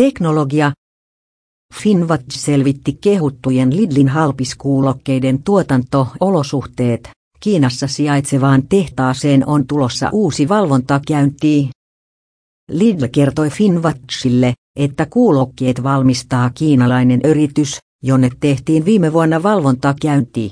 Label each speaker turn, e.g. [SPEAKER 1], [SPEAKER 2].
[SPEAKER 1] Teknologia. Finwatch selvitti kehuttujen Lidlin halpiskuulokkeiden tuotanto-olosuhteet. Kiinassa sijaitsevaan tehtaaseen on tulossa uusi valvontakäynti. Lidl kertoi Finwatchille, että kuulokkeet valmistaa kiinalainen yritys, jonne tehtiin viime vuonna valvontakäynti.